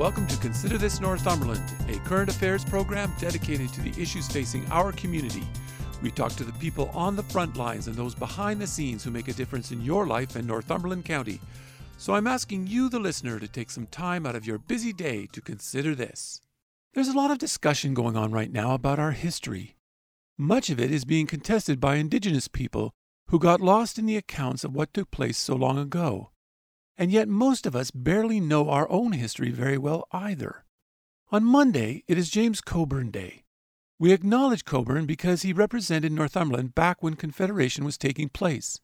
welcome to Consider This Northumberland, a current affairs program dedicated to the issues facing our community. We talk to the people on the front lines and those behind the scenes who make a difference in your life in Northumberland County. So I'm asking you, the listener, to take some time out of your busy day to consider this. There's a lot of discussion going on right now about our history. Much of it is being contested by Indigenous people who got lost in the accounts of what took place so long ago and yet most of us barely know our own history very well either. On Monday, it is James Cockburn Day. We acknowledge Cockburn because he represented Northumberland back when Confederation was taking place.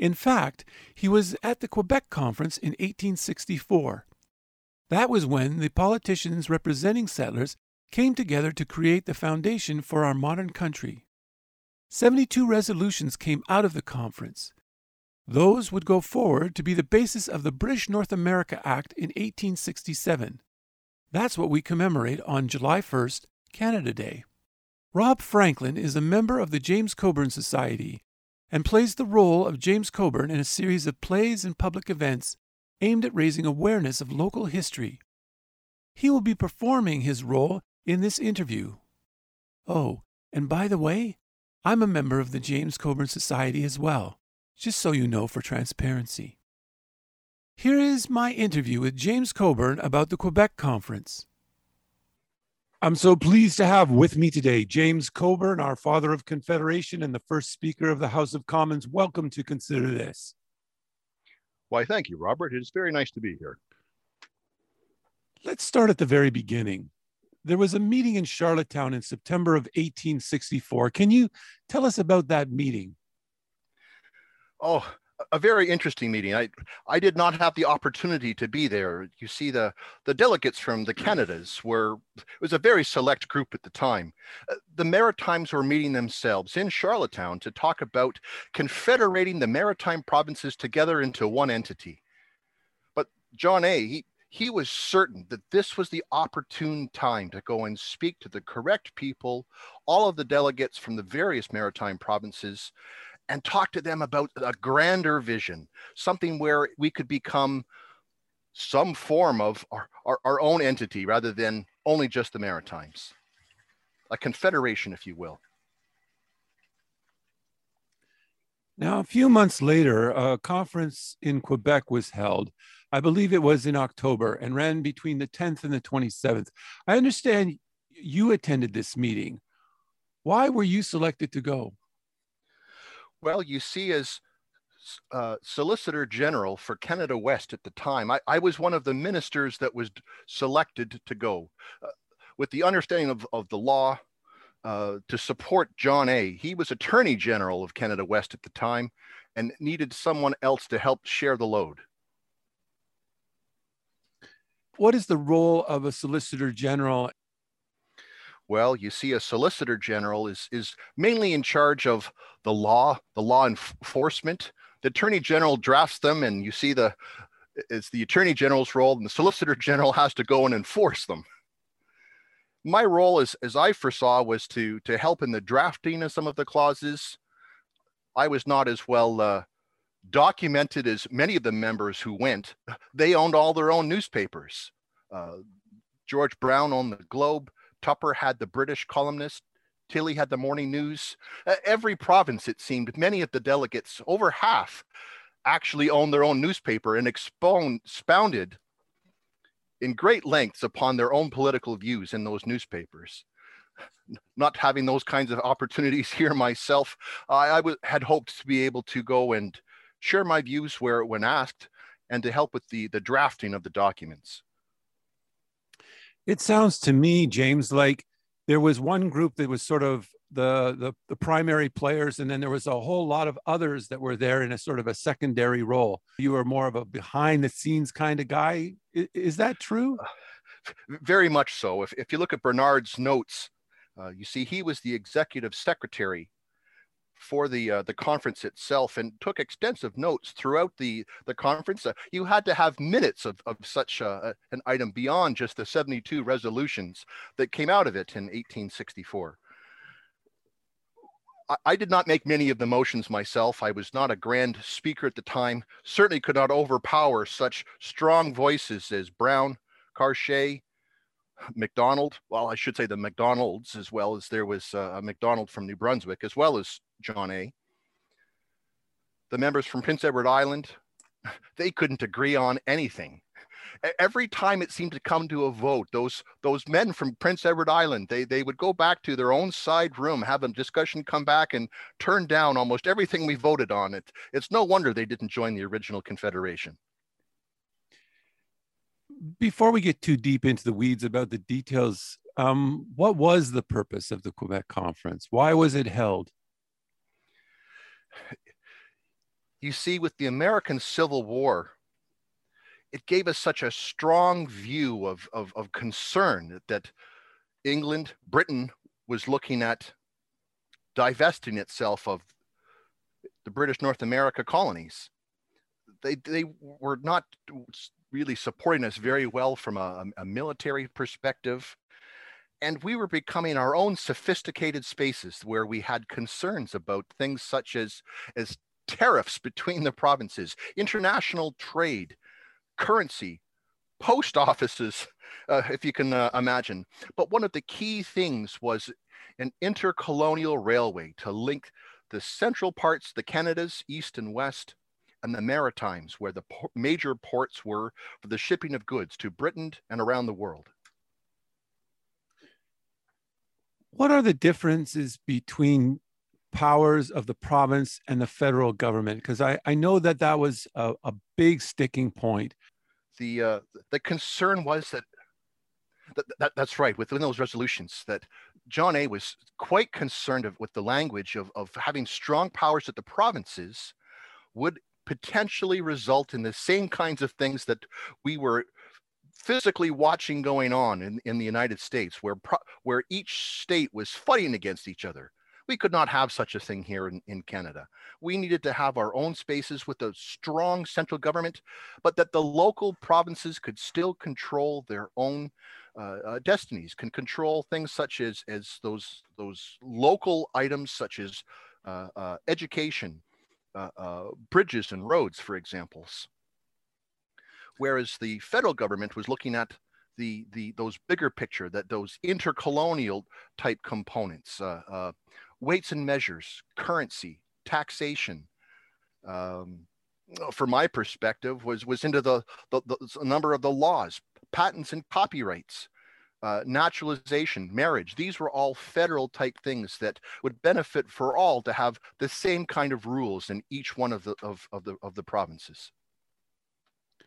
In fact, he was at the Quebec Conference in 1864. That was when the politicians representing settlers came together to create the foundation for our modern country. 72 resolutions came out of the conference. Those would go forward to be the basis of the British North America Act in 1867. That's what we commemorate on July 1st, Canada Day. Rob Franklin is a member of the James Cockburn Society and plays the role of James Cockburn in a series of plays and public events aimed at raising awareness of local history. He will be performing his role in this interview. Oh, and by the way, I'm a member of the James Cockburn Society as well just so you know for transparency. Here is my interview with James Cockburn about the Quebec Conference. I'm so pleased to have with me today James Cockburn, our father of Confederation and the first Speaker of the House of Commons. Welcome to Consider This. Why, thank you, Robert. It is very nice to be here. Let's start at the very beginning. There was a meeting in Charlottetown in September of 1864. Can you tell us about that meeting? Oh, a very interesting meeting. I I did not have the opportunity to be there. You see, the the delegates from the Canadas were it was a very select group at the time. Uh, the Maritimes were meeting themselves in Charlottetown to talk about confederating the maritime provinces together into one entity. But John A. he he was certain that this was the opportune time to go and speak to the correct people, all of the delegates from the various maritime provinces and talk to them about a grander vision, something where we could become some form of our, our, our, own entity rather than only just the Maritimes, a confederation, if you will. Now, a few months later, a conference in Quebec was held. I believe it was in October and ran between the 10th and the 27th. I understand you attended this meeting. Why were you selected to go? Well, you see, as uh, Solicitor General for Canada West at the time, I, I, was one of the ministers that was selected to go uh, with the understanding of, of the law uh, to support John A. He was Attorney General of Canada West at the time and needed someone else to help share the load. What is the role of a Solicitor General well, you see, a solicitor general is is mainly in charge of the law, the law enforcement. The attorney general drafts them, and you see the it's the attorney general's role, and the solicitor general has to go and enforce them. My role, as as I foresaw, was to to help in the drafting of some of the clauses. I was not as well uh, documented as many of the members who went. They owned all their own newspapers. Uh, George Brown owned the Globe. Tupper had the British Colonist. Tilley had the morning news. Uh, every province, it seemed, many of the delegates, over half, actually owned their own newspaper and expounded in great lengths upon their own political views in those newspapers. Not having those kinds of opportunities here myself, I, I w- had hoped to be able to go and share my views where when asked and to help with the, the drafting of the documents. It sounds to me, James, like there was one group that was sort of the, the, the primary players, and then there was a whole lot of others that were there in a sort of a secondary role. You were more of a behind the scenes kind of guy. Is, is that true? very much so. If, if you look at Bernard's notes, uh, you see he was the executive secretary for the uh, the conference itself and took extensive notes throughout the the conference. Uh, you had to have minutes of, of such uh, an item beyond just the 72 resolutions that came out of it in 1864. I, I did not make many of the motions myself. I was not a grand speaker at the time. Certainly could not overpower such strong voices as Brown, Cartier, McDonald. Well, I should say the McDonalds, as well as there was uh, a McDonald from New Brunswick, as well as John A. The members from Prince Edward Island, they couldn't agree on anything. Every time it seemed to come to a vote, those those men from Prince Edward Island, they they would go back to their own side room, have a discussion, come back and turn down almost everything we voted on. It it's no wonder they didn't join the original Confederation before we get too deep into the weeds about the details, um, what was the purpose of the Quebec Conference? Why was it held? You see, with the American Civil War, it gave us such a strong view of, of, of concern that, England, Britain was looking at divesting itself of the British North America colonies. They, they were not really supporting us very well from a, a military perspective. And we were becoming our own sophisticated spaces where we had concerns about things such as, as tariffs between the provinces, international trade, currency, post offices, uh, if you can uh, imagine. But one of the key things was an intercolonial railway to link the central parts, the Canadas, east and west, and the Maritimes, where the major ports were for the shipping of goods to Britain and around the world. What are the differences between powers of the province and the federal government? Because I, I know that that was a, a big sticking point. The, uh, the concern was that, that, that, that's right, within those resolutions, that John A was quite concerned of, with the language of, of having strong powers at the provinces would potentially result in the same kinds of things that we were physically watching going on in, in the United States, where, pro- where each state was fighting against each other. We could not have such a thing here in, in Canada. We needed to have our own spaces with a strong central government, but that the local provinces could still control their own uh, uh, destinies, can control things such as, as those, those local items such as uh, uh education, uh, uh, bridges and roads, for examples. Whereas the federal government was looking at the, the those bigger picture, that those intercolonial type components, uh, uh, weights and measures, currency, taxation. Um, from my perspective, was was into the, the, the number of the laws, patents and copyrights, uh, naturalization, marriage, these were all federal type things that would benefit for all to have the same kind of rules in each one of the, of, of the, of the provinces.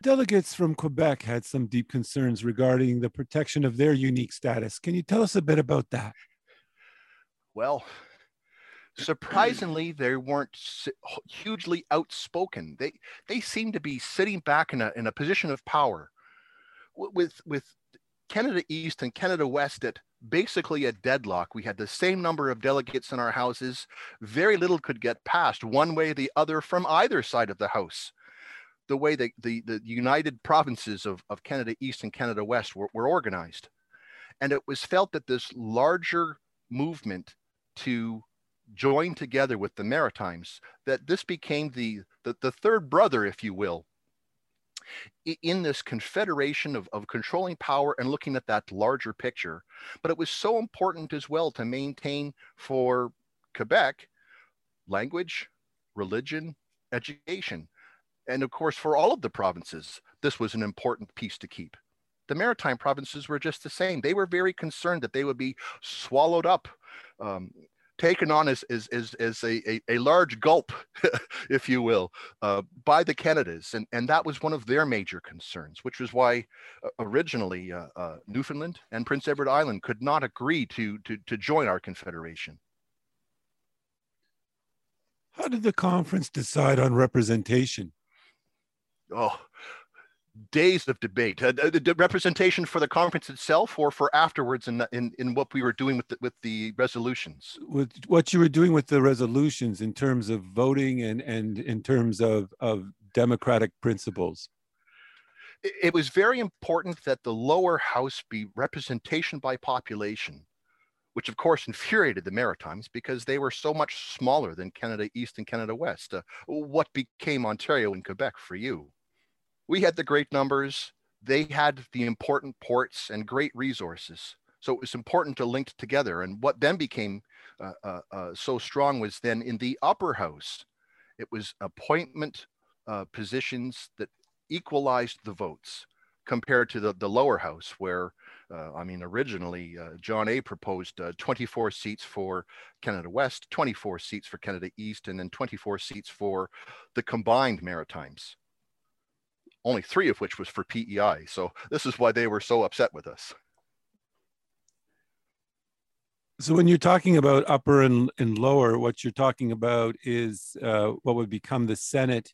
Delegates from Quebec had some deep concerns regarding the protection of their unique status. Can you tell us a bit about that? Well, surprisingly, they weren't hugely outspoken. They they seemed to be sitting back in a in a position of power, with with Canada East and Canada West at basically a deadlock. We had the same number of delegates in our houses. Very little could get passed one way or the other from either side of the House. The way the, the, the united provinces of, of Canada East and Canada West were, were organized. And it was felt that this larger movement to join together with the Maritimes, that this became the, the, the third brother, if you will, in this confederation of, of controlling power and looking at that larger picture. But it was so important as well to maintain for Quebec language, religion, education. And of course, for all of the provinces, this was an important piece to keep. The maritime provinces were just the same. They were very concerned that they would be swallowed up um, taken on as, as, as, as a, a, a large gulp, if you will, uh, by the Canadas. And, and that was one of their major concerns, which was why uh, originally uh, uh, Newfoundland and Prince Edward Island could not agree to, to, to join our confederation. How did the conference decide on representation? Oh, days of debate. Uh, the, the, representation for the conference itself, or for afterwards, in, in in what we were doing with the, with the resolutions. With what you were doing with the resolutions in terms of voting and and in terms of of democratic principles. It, it was very important that the lower house be representation by population, which of course infuriated the Maritimes because they were so much smaller than Canada East and Canada West. Uh, what became Ontario and Quebec for you? We had the great numbers. They had the important ports and great resources. So it was important to link together. And what then became uh, uh, uh, so strong was then in the upper house, it was appointment uh, positions that equalized the votes compared to the, the lower house, where, uh, I mean, originally John A proposed 24 seats for Canada West, 24 seats for Canada East, and then 24 seats for the combined Maritimes only three of which was for PEI. So this is why they were so upset with us. So when you're talking about upper and, and lower, what you're talking about is uh, what would become the Senate.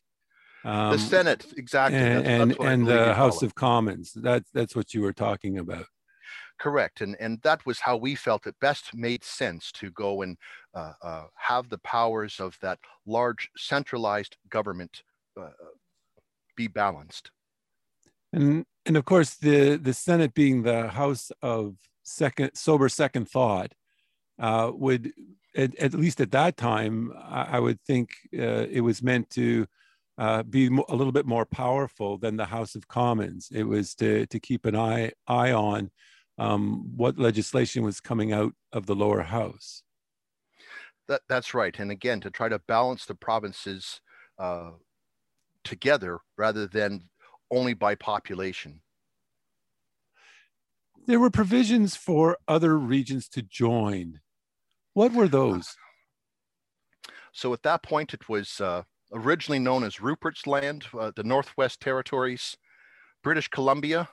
Um, the Senate, exactly. And, that's, and, that's and the House of Commons. That's, that's what you were talking about. Correct. And, and that was how we felt it best made sense to go and uh, uh, have the powers of that large centralized government uh, be balanced. And and of course the the Senate being the House of second sober second thought uh, would at, at, least at that time I, I would think uh, it was meant to uh, be a little bit more powerful than the House of Commons. It was to to keep an eye eye on um, what legislation was coming out of the lower house. That, that's right. And again, to try to balance the provinces uh, together rather than only by population. There were provisions for other regions to join. What were those? So at that point, it was uh, originally known as Rupert's Land, uh, the Northwest Territories, British Columbia,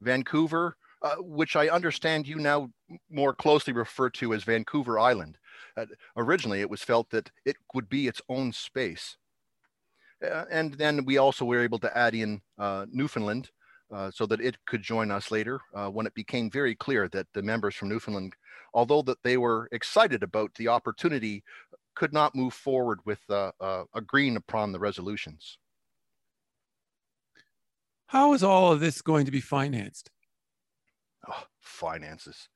Vancouver, uh, which I understand you now more closely refer to as Vancouver Island. Uh, originally, it was felt that it would be its own space. Uh, and then we also were able to add in uh, Newfoundland uh, so that it could join us later uh, when it became very clear that the members from Newfoundland, although that they were excited about the opportunity, could not move forward with agreeing upon the resolutions. How is all of this going to be financed? Oh, finances.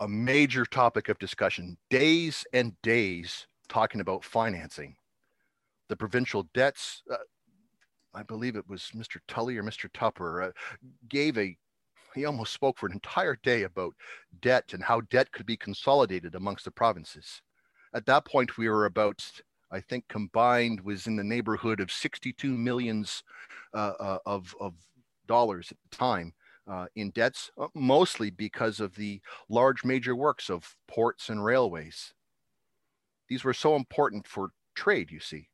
A major topic of discussion, days and days talking about financing the provincial debts. Uh, I believe it was Mr. Tully or Mr. Tupper uh, gave a he almost spoke for an entire day about debt and how debt could be consolidated amongst the provinces. At that point, we were about, I think, combined was in the neighborhood of 62 millions uh, uh, of, of dollars at the time uh, in debts, uh, mostly because of the large major works of ports and railways. These were so important for trade, you see.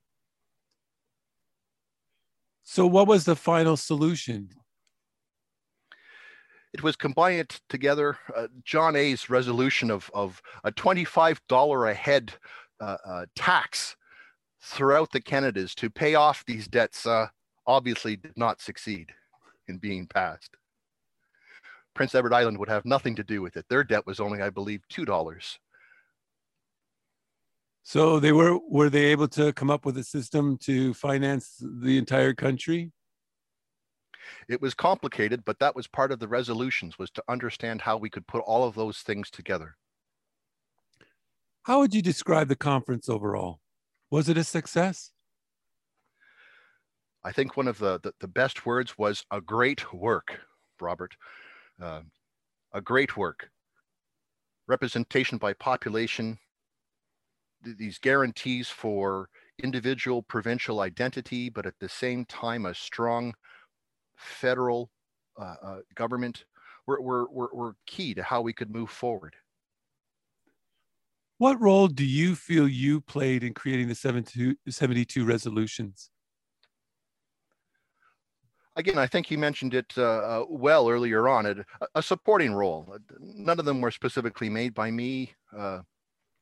So, what was the final solution? It was combining together uh, John A.'s resolution of, of a $25 a head uh, uh, tax throughout the Canadas to pay off these debts uh, obviously did not succeed in being passed. Prince Edward Island would have nothing to do with it. Their debt was only, I believe, $2. So they were were they able to come up with a system to finance the entire country? It was complicated, but that was part of the resolutions was to understand how we could put all of those things together. How would you describe the conference overall? Was it a success? I think one of the, the, the best words was a great work, Robert. Uh, a great work. Representation by population, these guarantees for individual provincial identity, but at the same time, a strong federal uh, uh, government were, were, were, were key to how we could move forward. What role do you feel you played in creating the 72, 72 resolutions? Again, I think you mentioned it uh, uh well earlier on, a, a, supporting role. None of them were specifically made by me.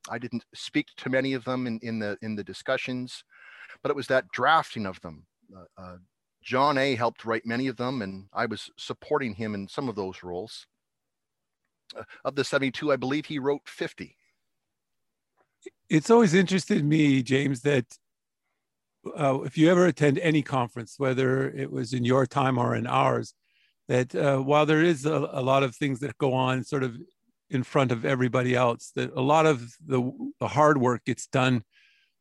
I didn't speak to many of them in, in the in the discussions, but it was that drafting of them. Uh, uh, John A. helped write many of them, and I was supporting him in some of those roles. Uh, of the 72, I believe he wrote 50. It's always interested me, James, that uh, if you ever attend any conference, whether it was in your time or in ours, that uh, while there is a, a, lot of things that go on sort of in front of everybody else, that a lot of the, the hard work gets done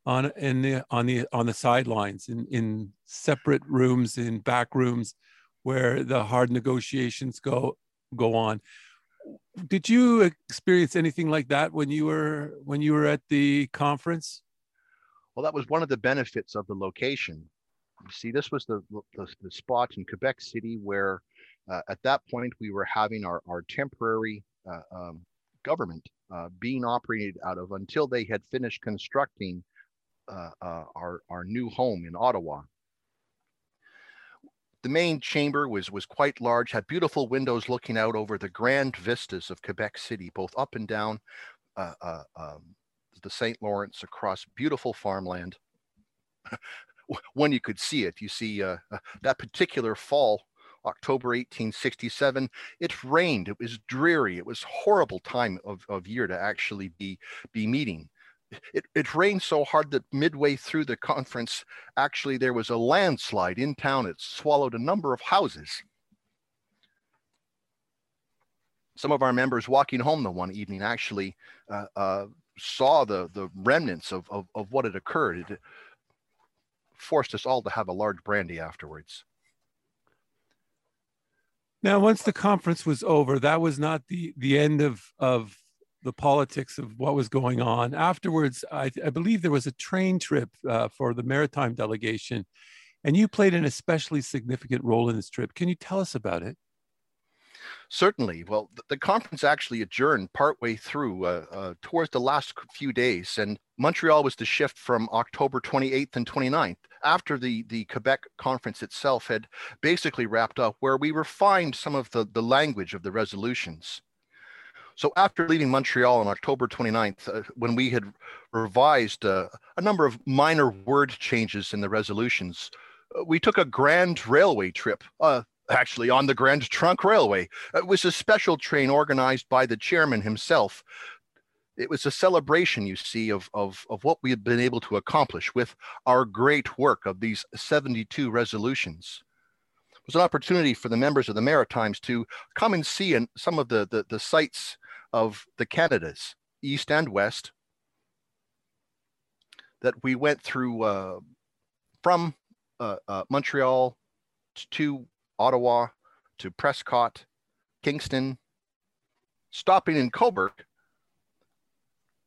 on in the on the on the sidelines in in separate rooms in back rooms where the hard negotiations go go on. Did you experience anything like that when you were when you were at the conference? Well that was one of the benefits of the location. See this was the the, the spot in quebec city where uh, at that point we were having our, our temporary um, government uh, being operated out of until they had finished constructing uh, uh, our, our new home in Ottawa. The main chamber was, was quite large, had beautiful windows looking out over the grand vistas of Quebec City, both up and down uh, uh um, the St. Lawrence across beautiful farmland. when you could see it, you see uh, uh, that particular fall October 1867. It rained. It was dreary. It was horrible time of, of year to actually be be meeting it, it rained so hard that midway through the conference, actually, there was a landslide in town. It swallowed a number of houses. Some of our members walking home the one evening actually uh, uh, saw the, the remnants of, of, of what had occurred. It forced us all to have a large brandy afterwards. Now, once the conference was over, that was not the, the end of, of the politics of what was going on. Afterwards, I, I believe there was a train trip uh, for the maritime delegation, and you played an especially significant role in this trip. Can you tell us about it? Certainly. Well, the conference actually adjourned partway through uh, uh, towards the last few days, and Montreal was to shift from October 28th and 29th after the, the Quebec conference itself had basically wrapped up, where we refined some of the, the language of the resolutions. So after leaving Montreal on October 29th, uh, when we had revised uh, a number of minor word changes in the resolutions, uh, we took a grand railway trip, uh, actually on the Grand Trunk Railway. It was a special train organized by the chairman himself. It was a celebration, you see, of, of, of what we had been able to accomplish with our great work of these 72 resolutions It was an opportunity for the members of the Maritimes to come and see and some of the, the, the sites of the Canadas, East and West, that we went through uh, from uh, uh, Montreal to Ottawa to Prescott, Kingston, stopping in Cobourg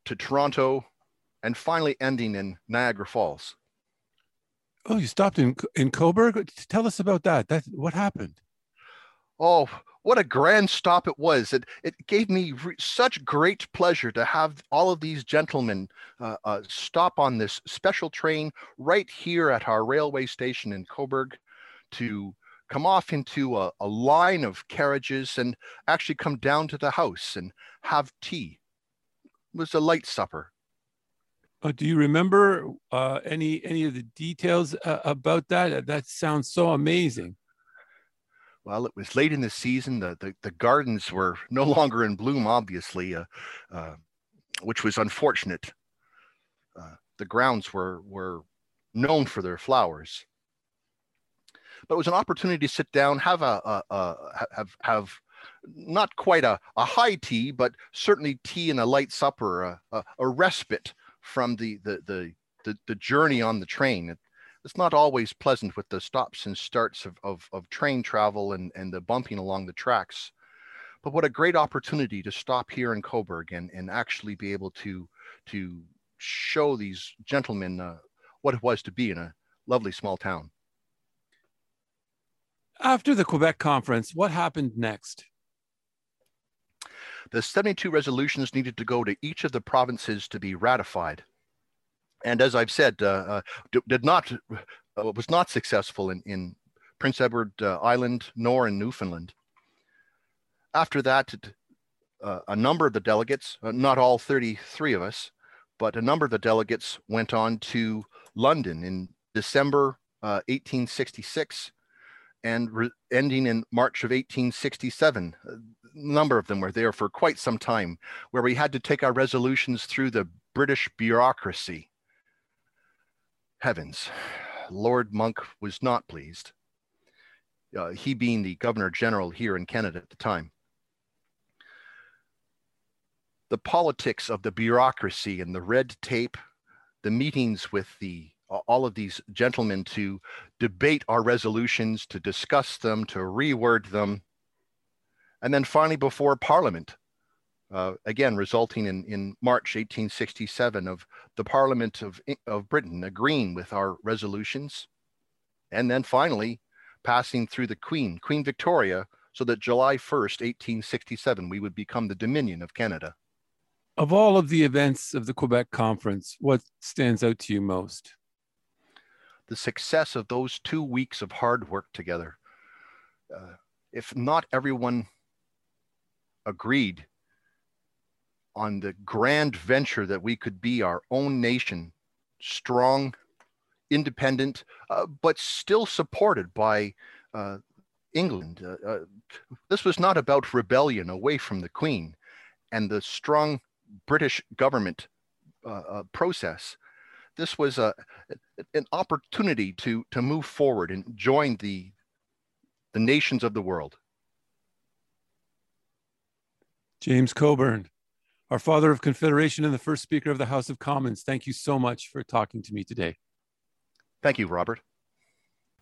to Toronto, and finally ending in Niagara Falls. Oh, you stopped in in Cobourg. Tell us about that. That what happened? Oh, what a grand stop it was. It, it gave me re- such great pleasure to have all of these gentlemen uh, uh, stop on this special train right here at our railway station in Cobourg to come off into a, a line of carriages and actually come down to the house and have tea. It was a light supper. Uh, do you remember uh, any any of the details uh, about that? That sounds so amazing well, it was late in the season. The, the, the gardens were no longer in bloom, obviously, uh, uh, which was unfortunate. Uh, the grounds were, were known for their flowers. But it was an opportunity to sit down, have a, a, a have, have not quite a, a high tea, but certainly tea and a light supper, a, a, a respite from the, the, the, the, the journey on the train it's not always pleasant with the stops and starts of, of, of train travel and, and the bumping along the tracks. But what a great opportunity to stop here in Cobourg and, and actually be able to, to show these gentlemen uh, what it was to be in a lovely small town. After the Quebec conference, what happened next? The 72 resolutions needed to go to each of the provinces to be ratified and as I've said, uh, uh did not uh, was not successful in, in Prince Edward uh, Island nor in Newfoundland. After that, a number of the delegates, not all 33 of us, but a number of the delegates went on to London in December 1866 and re- ending in March of 1867. A number of them were there for quite some time, where we had to take our resolutions through the British bureaucracy. Heavens, Lord Monck was not pleased, uh, he being the Governor General here in Canada at the time. The politics of the bureaucracy and the red tape, the meetings with the all of these gentlemen to debate our resolutions, to discuss them, to reword them, and then finally before Parliament, uh, again resulting in, in March 1867 of the Parliament of, of Britain agreeing with our resolutions, and then finally passing through the Queen, Queen Victoria, so that July 1st, 1867, we would become the Dominion of Canada. Of all of the events of the Quebec Conference, what stands out to you most? The success of those two weeks of hard work together. Uh, if not everyone agreed on the grand venture that we could be our own nation, strong, independent, uh, but still supported by uh, England. Uh, uh this was not about rebellion away from the Queen and the strong British government uh, uh, process. This was a, an opportunity to, to move forward and join the, the nations of the world. James Cockburn, our father of Confederation and the first Speaker of the House of Commons, thank you so much for talking to me today. Thank you, Robert.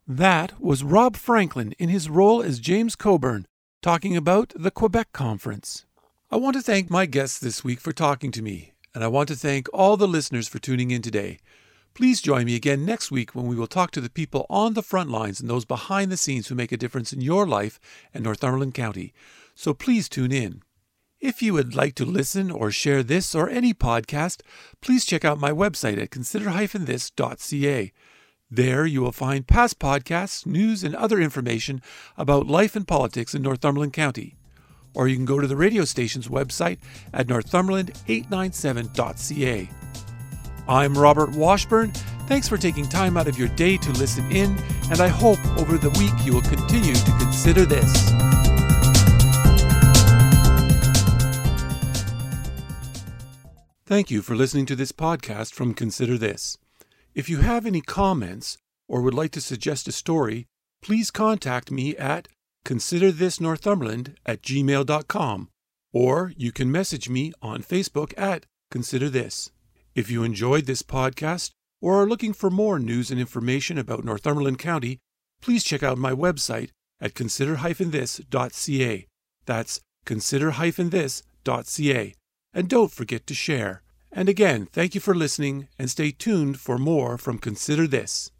That was Rob Franklin in his role as James Cockburn talking about the Quebec Conference. I want to thank my guests this week for talking to me, and I want to thank all the listeners for tuning in today. Please join me again next week when we will talk to the people on the front lines and those behind the scenes who make a difference in your life and Northumberland County. So please tune in. If you would like to listen or share this or any podcast, please check out my website at consider-this.ca. There you will find past podcasts, news, and other information about life and politics in Northumberland County. Or you can go to the radio station's website at northumberland897.ca. I'm Robert Washburn. Thanks for taking time out of your day to listen in, and I hope over the week you will continue to consider this. Thank you for listening to this podcast from Consider This. If you have any comments or would like to suggest a story, please contact me at considerthisnorthumberland at gmail.com or you can message me on Facebook at Consider This. If you enjoyed this podcast or are looking for more news and information about Northumberland County, please check out my website at consider-this.ca. That's consider-this.ca. And don't forget to share. And again, thank you for listening and stay tuned for more from Consider This.